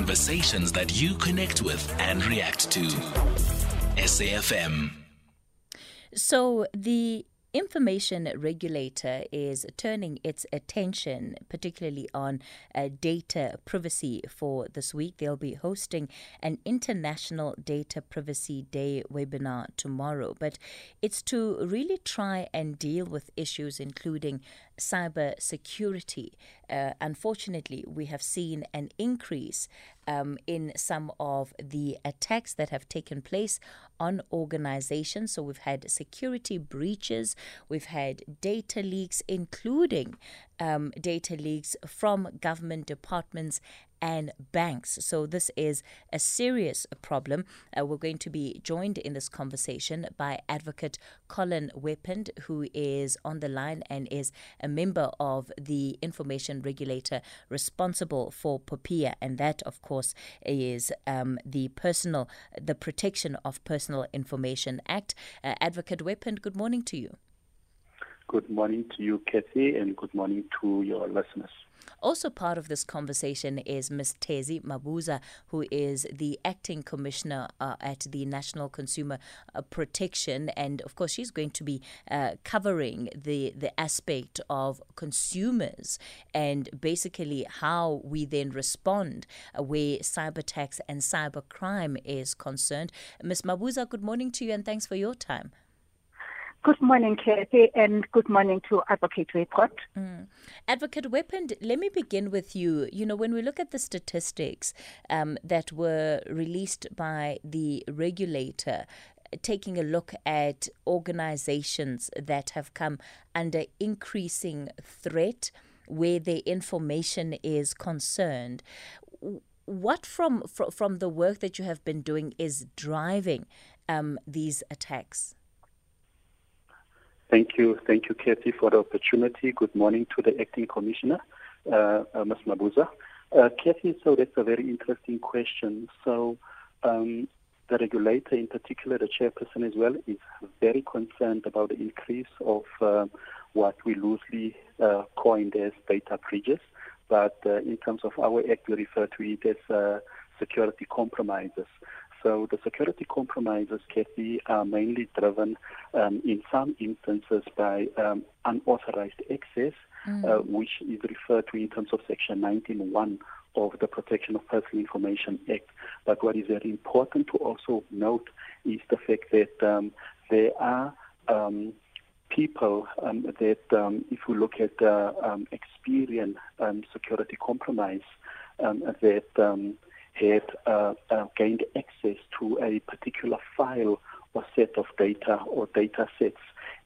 conversations that you connect with and react to. SAFM. So the information regulator is turning its attention particularly on uh, data privacy for this week. They'll be hosting an International Data Privacy Day webinar tomorrow, but it's to really try and deal with issues including cyber security. Uh, unfortunately, we have seen an increase um, in some of the attacks that have taken place on organizations. So we've had security breaches, we've had data leaks, including um, data leaks from government departments and banks. So, this is a serious problem. Uh, we're going to be joined in this conversation by Advocate Collen Weapond, who is on the line and is a member of the information regulator responsible for POPIA. And that, of course, is um, the Personal, the Protection of Personal Information Act. Uh, Advocate Weapond, good morning to you. Good morning to you, Kathy, and good morning to your listeners. Also, part of this conversation is Ms. Thezi Mabuza, who is the acting commissioner uh, at the National Consumer uh, Protection, and of course, she's going to be uh, covering the the aspect of consumers and basically how we then respond uh, where cyber attacks and cyber crime is concerned. Ms. Mabuza, good morning to you, and thanks for your time. Good morning, Kathy, and good morning to Advocate Weapond. Mm. Advocate Weapond, let me begin with you. You know, when we look at the statistics um, that were released by the regulator, taking a look at organizations that have come under increasing threat where their information is concerned, what from from the work that you have been doing is driving um, these attacks? Thank you. Thank you, Kathy, for the opportunity. Good morning to the Acting Commissioner, uh, uh, Ms. Mabuza. Uh, Kathy, so that's a very interesting question. So um, the regulator, in particular the chairperson as well, is very concerned about the increase of uh, what we loosely uh, coined as data breaches. But uh, in terms of our act, we refer to it as security compromises. So the security compromises, Kathy, are mainly driven um, in some instances by um, unauthorized access, mm. uh, which is referred to in terms of Section 19.1 of the Protection of Personal Information Act. But what is very important to also note is the fact that um, there are um, people um, that, um, if we look at uh, um, experience um, security compromise, um, that um, had uh, uh, gained access to a particular file or set of data or data sets,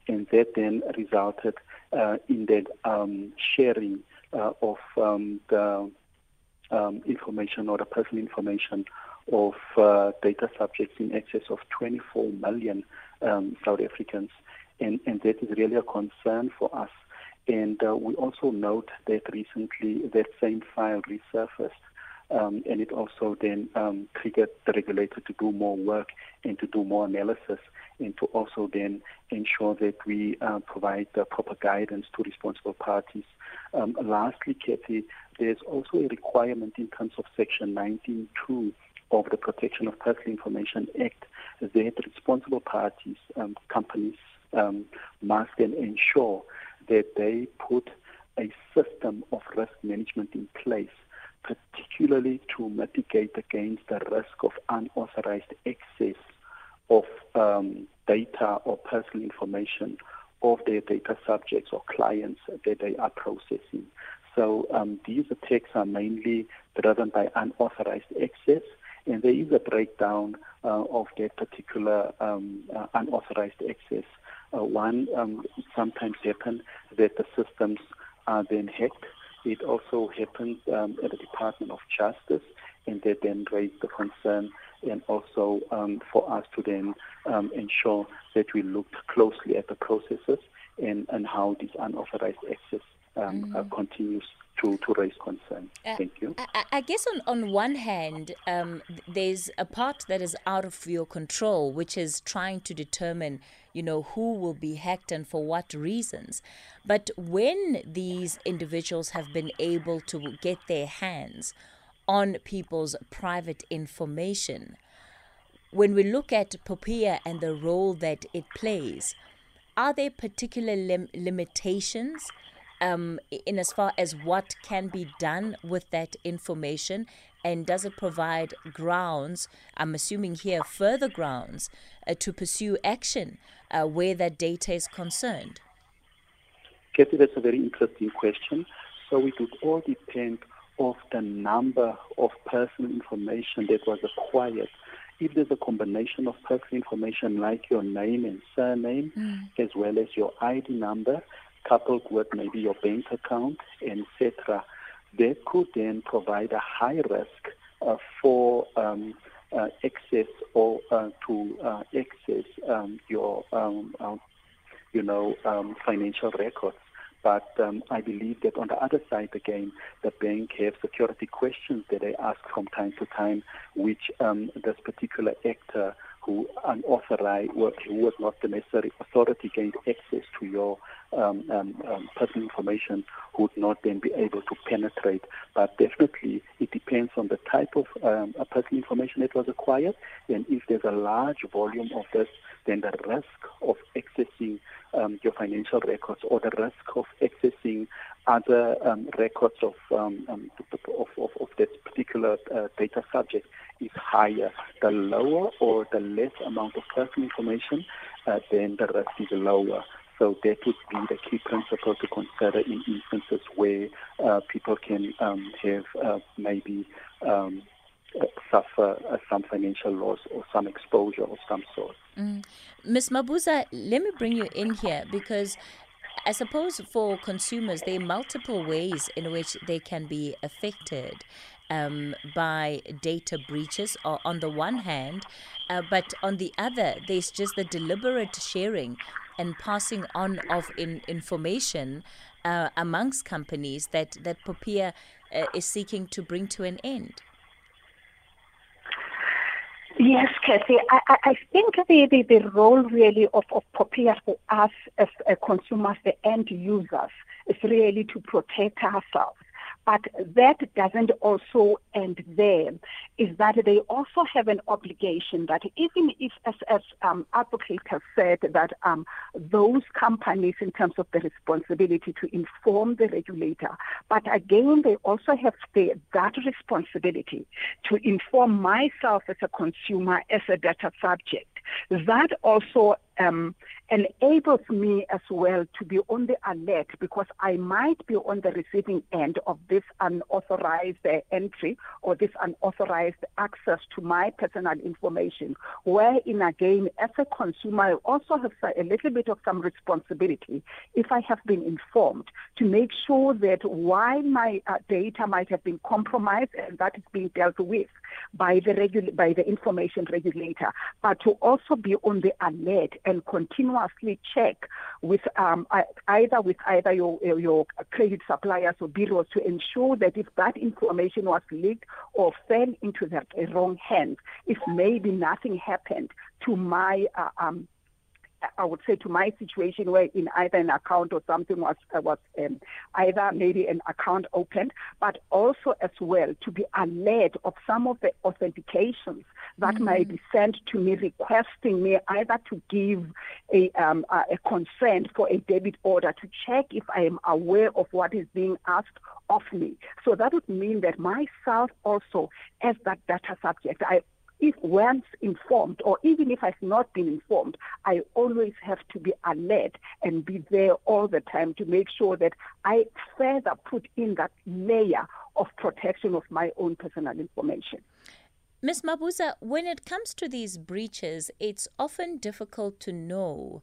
and that then resulted uh, in that um, sharing uh, of um, the um, information or the personal information of uh, data subjects in excess of 24 million um, South Africans, and, and that is really a concern for us. And uh, we also note that recently that same file resurfaced um, and it also then um, triggered the regulator to do more work and to do more analysis and to also then ensure that we uh, provide the proper guidance to responsible parties. Um, lastly, Kathy, there's also a requirement in terms of Section 19.2 of the Protection of Personal Information Act that responsible parties, um, companies, um, must then ensure that they put a system of risk management in place particularly to mitigate against the risk of unauthorized access of um, data or personal information of their data subjects or clients that they are processing. So um, these attacks are mainly driven by unauthorized access, and there is a breakdown uh, of that particular um, uh, unauthorized access. Uh, one, um, sometimes happen that the systems are then hacked it also happened um, at the Department of Justice, and they then raised the concern and also um, for us to then um, ensure that we looked closely at the processes and, and how this unauthorized access um, mm. uh, continues to, to raise concern. Uh, Thank you. I, I, guess on, on one hand, um, there's a part that is out of your control, which is trying to determine, you know, who will be hacked and for what reasons. But when these individuals have been able to get their hands on people's private information. When we look at POPIA and the role that it plays, are there particular lim- limitations um, in as far as what can be done with that information? And does it provide grounds, I'm assuming here further grounds, uh, to pursue action uh, where that data is concerned? Kathy, that's a very interesting question. So it would all depend of the number of personal information that was acquired. If there's a combination of personal information like your name and surname, mm. as well as your ID number, coupled with maybe your bank account, etc., that could then provide a high risk uh, for um, uh, access or uh, to uh, access um, your, um, uh, you know, um, financial records. But um, I believe that on the other side, again, the bank have security questions that they ask from time to time, which um, this particular actor who unauthorized, who was not the necessary authority gained access to your um, um, um, personal information would not then be able to penetrate. But definitely, it depends on the type of um, personal information that was acquired, and if there's a large volume of this, then the risk of accessing um, your financial records or the risk of accessing other records of, of, of, of, that particular uh, data subject is higher. The lower or the less amount of personal information, uh, then the risk is lower. So that would be the key principle to consider in instances where uh, people can um, have uh, maybe um, suffer uh, some financial loss or some exposure of some sort. Mm. Ms. Mabuza, let me bring you in here because I suppose for consumers, there are multiple ways in which they can be affected um, by data breaches, or on the one hand, uh, but on the other, there's just the deliberate sharing and passing on of in information uh, amongst companies that that Popia uh, is seeking to bring to an end. Yes, Kathy. I, I think the, the, the, role really of, of Popia for us as consumers, the end users, is really to protect ourselves but that doesn't also end there, is that they also have an obligation that even if, as, as um, advocates have said, that um, those companies in terms of the responsibility to inform the regulator, but again, they also have the, that responsibility to inform myself as a consumer, as a data subject. That also um, enables me as well to be on the alert because I might be on the receiving end of this unauthorized uh, entry or this unauthorized access to my personal information. Wherein again, as a consumer, I also have a little bit of some responsibility if I have been informed to make sure that while my uh, data might have been compromised and that is being dealt with by the regu- by the information regulator, but to also be on the alert and continuously check with um, either with either your your credit suppliers or bureaus to ensure that if that information was leaked or fell into the wrong hands, if maybe nothing happened to my uh, um, I would say to my situation where in either an account or something was uh, was um, either maybe an account opened, but also as well to be alert of some of the authentications that mm-hmm. might be sent to me requesting me either to give a, um, a consent for a debit order to check if I am aware of what is being asked of me. So that would mean that myself also as that data subject, I if once informed, or even if I've not been informed, I always have to be alert and be there all the time to make sure that I further put in that layer of protection of my own personal information. Ms. Mabuza, when it comes to these breaches, it's often difficult to know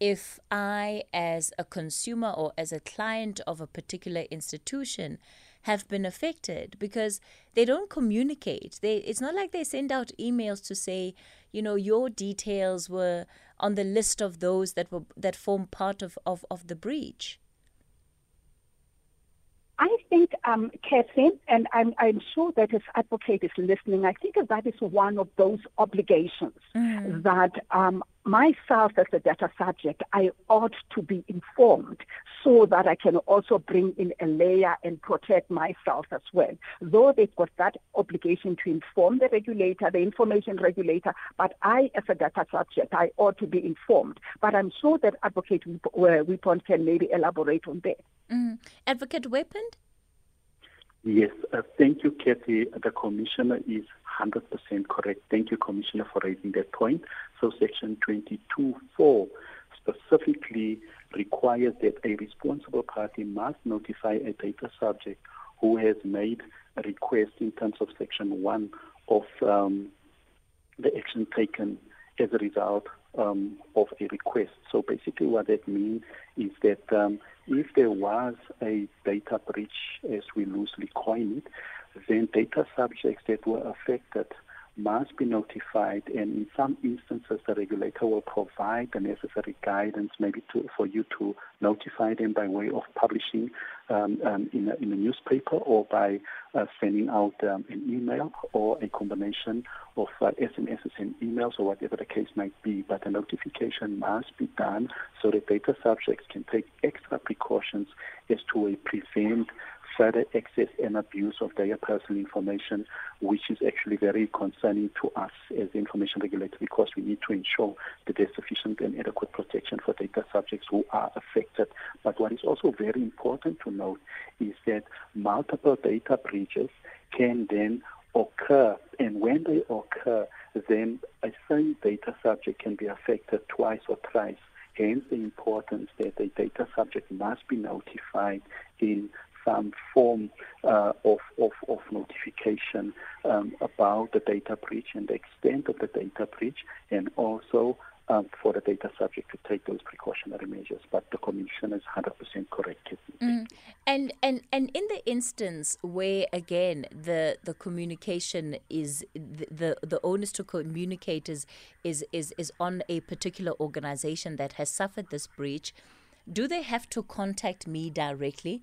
if I, as a consumer or as a client of a particular institution, have been affected because they don't communicate. They it's not like they send out emails to say, you know, your details were on the list of those that were that form part of, of, of the breach. I think, um, Catherine, and I'm, I'm sure that if advocate is listening, I think that is one of those obligations mm. that um, myself as a data subject, I ought to be informed so that I can also bring in a layer and protect myself as well. Though they've got that obligation to inform the regulator, the information regulator, but I as a data subject, I ought to be informed. But I'm sure that Advocate Weapond can maybe elaborate on that. Mm. Advocate Weapond? Yes, uh, thank you, Kathy. The Commissioner is 100% correct. Thank you, Commissioner, for raising that point. So Section 22.4 specifically requires that a responsible party must notify a data subject who has made a request in terms of Section 1 of um, the action taken as a result um, of a request. So basically what that means is that um, if there was a data breach, as we loosely coin it, then data subjects that were affected must be notified, and in some instances, the regulator will provide the necessary guidance, maybe to, for you to notify them by way of publishing um, um, in, a, in, a, newspaper or by uh, sending out um, an email or a combination of uh, SMSs and emails or whatever the case might be. But the notification must be done so that data subjects can take extra precautions as to prevent further access and abuse of their personal information, which is actually very concerning to us as the information regulator because we need to ensure that there's sufficient and adequate protection for data subjects who are affected. But what is also very important to note is that multiple data breaches can then occur, and when they occur, then a same data subject can be affected twice or thrice. Hence the importance that the data subject must be notified in some form uh, of, of, of, notification um, about the data breach and the extent of the data breach, and also um, for the data subject to take those precautionary measures. But the Commission is 100% correct. Mm. And, and, and in the instance where, again, the, the communication is, the, the, the onus to communicate is, is, is, is on a particular organization that has suffered this breach, do they have to contact me directly?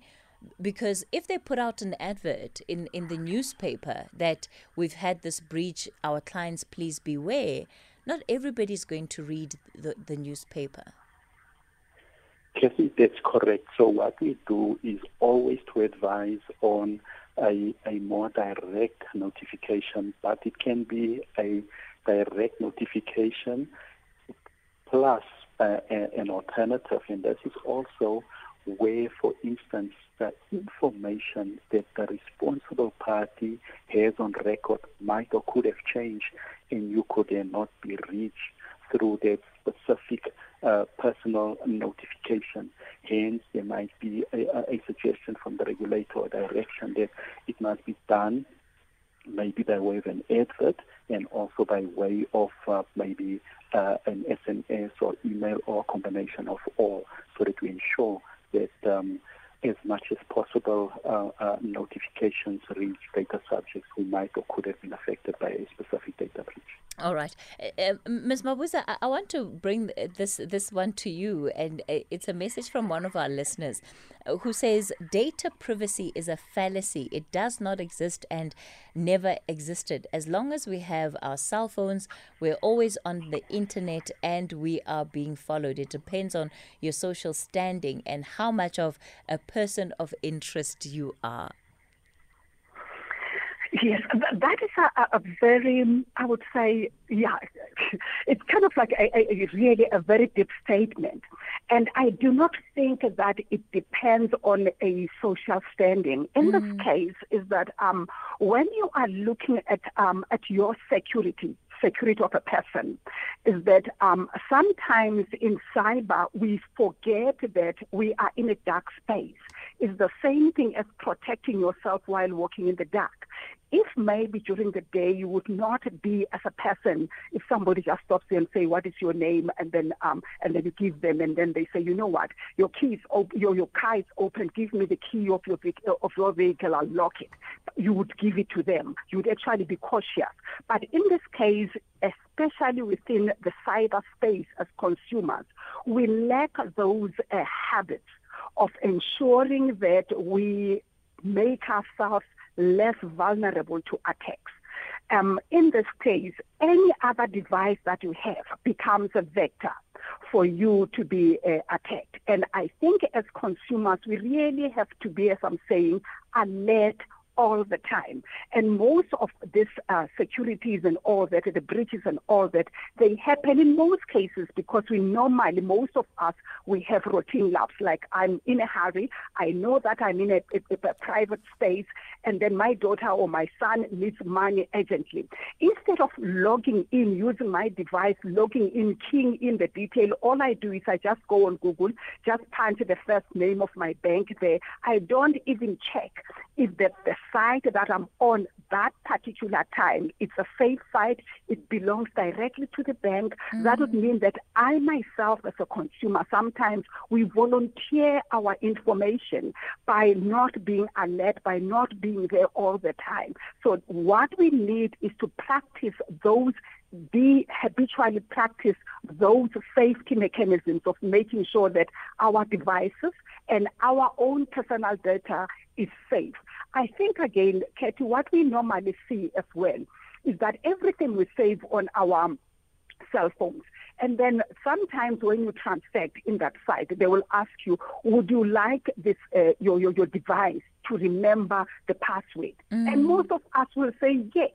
Because if they put out an advert in, in the newspaper that we've had this breach, our clients please beware, not everybody's going to read the, the newspaper. Kathy, that's correct. So what we do is always to advise on a, a more direct notification, but it can be a direct notification plus uh, an alternative, and this is also where, for instance, the information that the responsible party has on record might or could have changed, and you could then not be reached through that specific uh, personal notification. Hence, there might be a, a, suggestion from the regulator or direction that it must be done maybe by way of an advert and also by way of uh, maybe uh, an SMS or email or combination of all so that we ensure that um, as much as possible uh, uh, notifications reach data subjects who might or could have been affected by a specific data breach. All right, uh, uh Ms. Mabuza, I, I, want to bring this this one to you, and uh, it's a message from one of our listeners who says data privacy is a fallacy. It does not exist and never existed. As long as we have our cell phones, we're always on the internet and we are being followed. It depends on your social standing and how much of a person of interest you are. Yes, that is a, a, very, I would say, yeah, it's kind of like a, a, really a very deep statement. And I do not think that it depends on a social standing. In mm. this case, is that um, when you are looking at um, at your security, security of a person is that um, sometimes in cyber we forget that we are in a dark space. It's the same thing as protecting yourself while walking in the dark if maybe during the day you would not be as a person, if somebody just stops you and say, "What is your name?" and then um and then you give them, and then they say, "You know what? Your key is op- your your car is open. Give me the key of your of your vehicle. I'll lock it." You would give it to them. You would actually be cautious. But in this case, especially within the cyberspace as consumers, we lack those uh, habits of ensuring that we make ourselves less vulnerable to attacks. Um, in this case, any other device that you have becomes a vector for you to be uh, attacked. And I think as consumers, we really have to be, as I'm saying, alert all the time. And most of these uh, securities and all that, the breaches and all that, they happen in most cases because we normally, most of us, we have routine laps. Like I'm in a hurry. I know that I'm in a, a, a private space and then my daughter or my son needs money urgently. Instead of logging in, using my device, logging in, keying in the detail, all I do is I just go on Google, just punch the first name of my bank there. I don't even check if the, the site that I'm on that particular time, it's a safe site, it belongs directly to the bank. Mm-hmm. That would mean that I myself as a consumer, sometimes we volunteer our information by not being alert, by not being there all the time. So what we need is to practice those be habitually practice those safety mechanisms of making sure that our devices and our own personal data is safe. I think again, Katie, what we normally see as well is that everything we save on our cell phones. And then sometimes when you transact in that site, they will ask you, would you like this uh, your, your, your device to remember the password? Mm. And most of us will say yes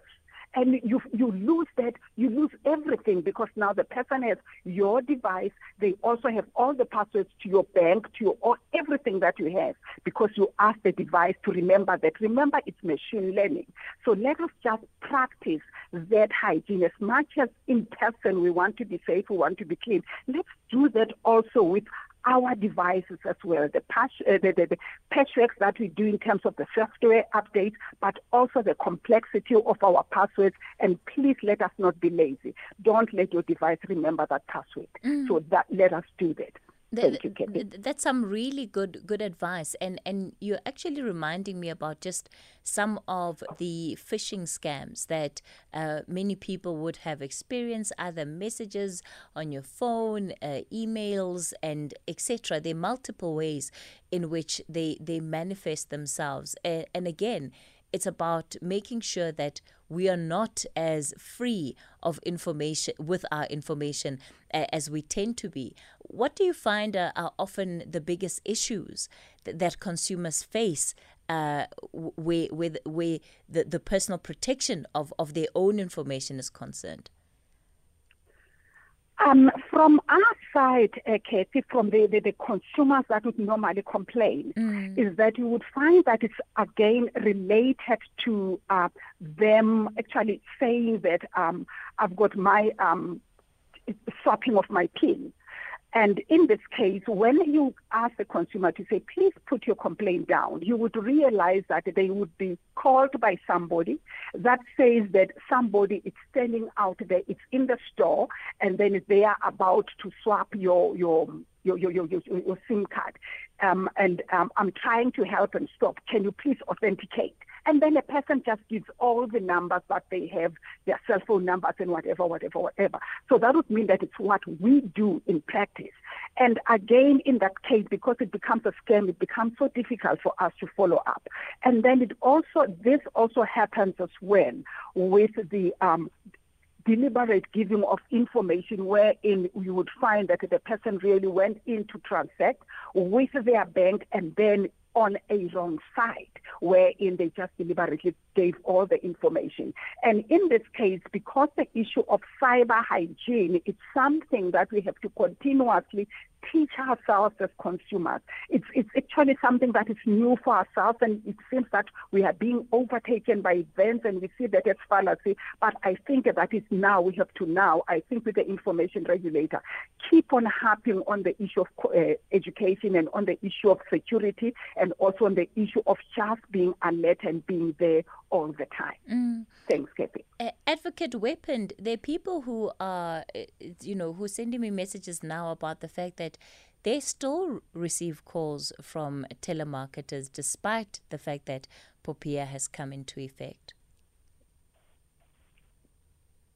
and you you lose that you lose everything because now the person has your device. They also have all the passwords to your bank to your all, everything that you have because you ask the device to remember that. Remember it's machine learning. So let us just practice that hygiene. As much as in person we want to be safe we want to be clean let's do that also with our devices as well, the, patch, uh, the, the, the patchworks that we do in terms of the software updates, but also the complexity of our passwords. And please let us not be lazy. Don't let your device remember that password. Mm. So that let us do that. That's some really good good advice, and and you're actually reminding me about just some of the phishing scams that uh, many people would have experienced, either messages on your phone, uh, emails, and etc. There are multiple ways in which they they manifest themselves, and, and again it's about making sure that we are not as free of information with our information uh, as we tend to be. What do you find are, are often the biggest issues that, that consumers face uh, where, where, where the, the personal protection of, of their own information is concerned? Um, from our side, uh, Katie, from the, the, the, consumers that would normally complain, mm. is that you would find that it's again related to uh, them actually saying that um, I've got my um, swapping of my PIN. And in this case, when you ask the consumer to say, please put your complaint down, you would realize that they would be called by somebody that says that somebody is standing out there, it's in the store, and then they are about to swap your, your, your, your, your, your, your SIM card. Um, and um, I'm trying to help and stop. Can you please authenticate? And then a person just gives all the numbers that they have, their cell phone numbers and whatever, whatever, whatever. So that would mean that it's what we do in practice. And again, in that case, because it becomes a scam, it becomes so difficult for us to follow up. And then it also, this also happens as well with the um, deliberate giving of information wherein you would find that the person really went in to transact with their bank and then on a wrong side, wherein they just deliberately gave all the information. And in this case, because the issue of cyber hygiene is something that we have to continuously teach ourselves as consumers. It's, it's actually something that is new for ourselves, and it seems that we are being overtaken by events, and we see that as fallacy. But I think that is now, we have to now, I think with the information regulator, keep on harping on the issue of uh, education and on the issue of security, and also on the issue of just being alert and being there all the time. Mm. Thanks, Kathy. Uh, Advocate Weapond, there are people who are, uh, you know, who are sending me messages now about the fact that they still receive calls from telemarketers despite the fact that POPIA has come into effect.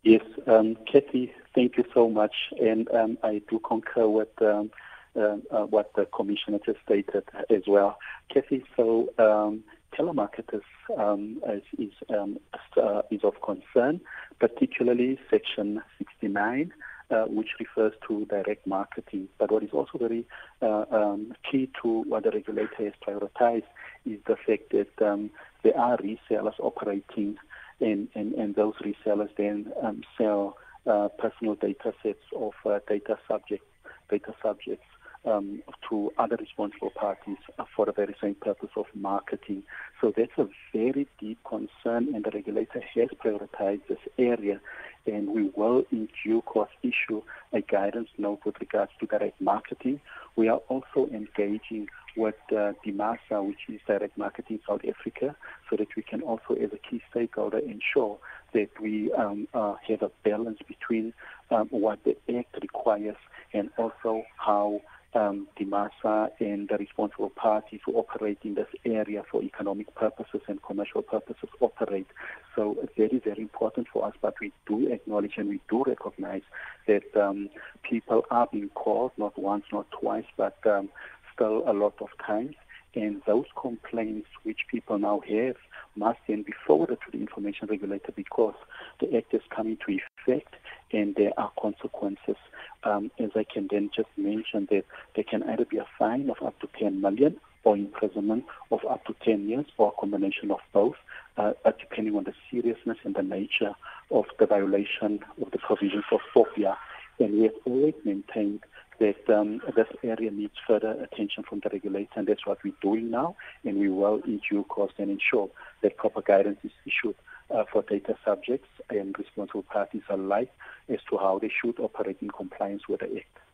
Yes, um, Kathy, thank you so much. And um, I do concur with um, uh, uh, what the Commissioner just stated as well. Kathy, so um, telemarketers um, is is, um, uh, is of concern, particularly Section 69. Uh, which refers to direct marketing. But what is also very uh, um, key to what the regulator has prioritized is the fact that um, there are resellers operating, and, and, and those resellers then um, sell uh, personal data sets of uh, data subjects, data subjects um, to other responsible parties for the very same purpose of marketing. So that's a very deep concern, and the regulator has prioritized this area, and we will in due course issue a guidance note with regards to direct marketing. We are also engaging with uh, DIMASA, which is Direct Marketing South Africa, so that we can also, as a key stakeholder, ensure that we um, uh, have a balance between um, what the Act requires and also how um, DIMASA and the responsible parties who operate in this area for economic purposes and commercial purposes operate. So it's very, very important for us, but we do acknowledge and we do recognize that um, people are being called, not once, not twice, but um, still a lot of times. And those complaints which people now have must then be forwarded to the information regulator because the act is coming to effect and there are consequences. Um, as I can then just mention that there can either be a fine of up to 10 million or imprisonment of up to 10 years or a combination of both, uh, depending on the seriousness and the nature of the violation of the provisions of POPIA. And we have always maintained that um, this area needs further attention from the regulator, and that's what we're doing now. And we will, in due course, and ensure that proper guidance is issued uh, for data subjects and responsible parties alike as to how they should operate in compliance with the Act.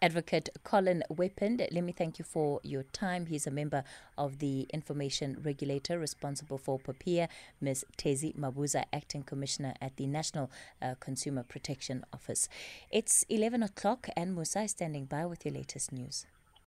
Advocate Collen Weapond, let me thank you for your time. He's a member of the Information Regulator responsible for POPIA, Ms. Thezi Mabuza, Acting Commissioner at the National uh, Consumer Protection Office. It's 11 o'clock and Musa is standing by with your latest news.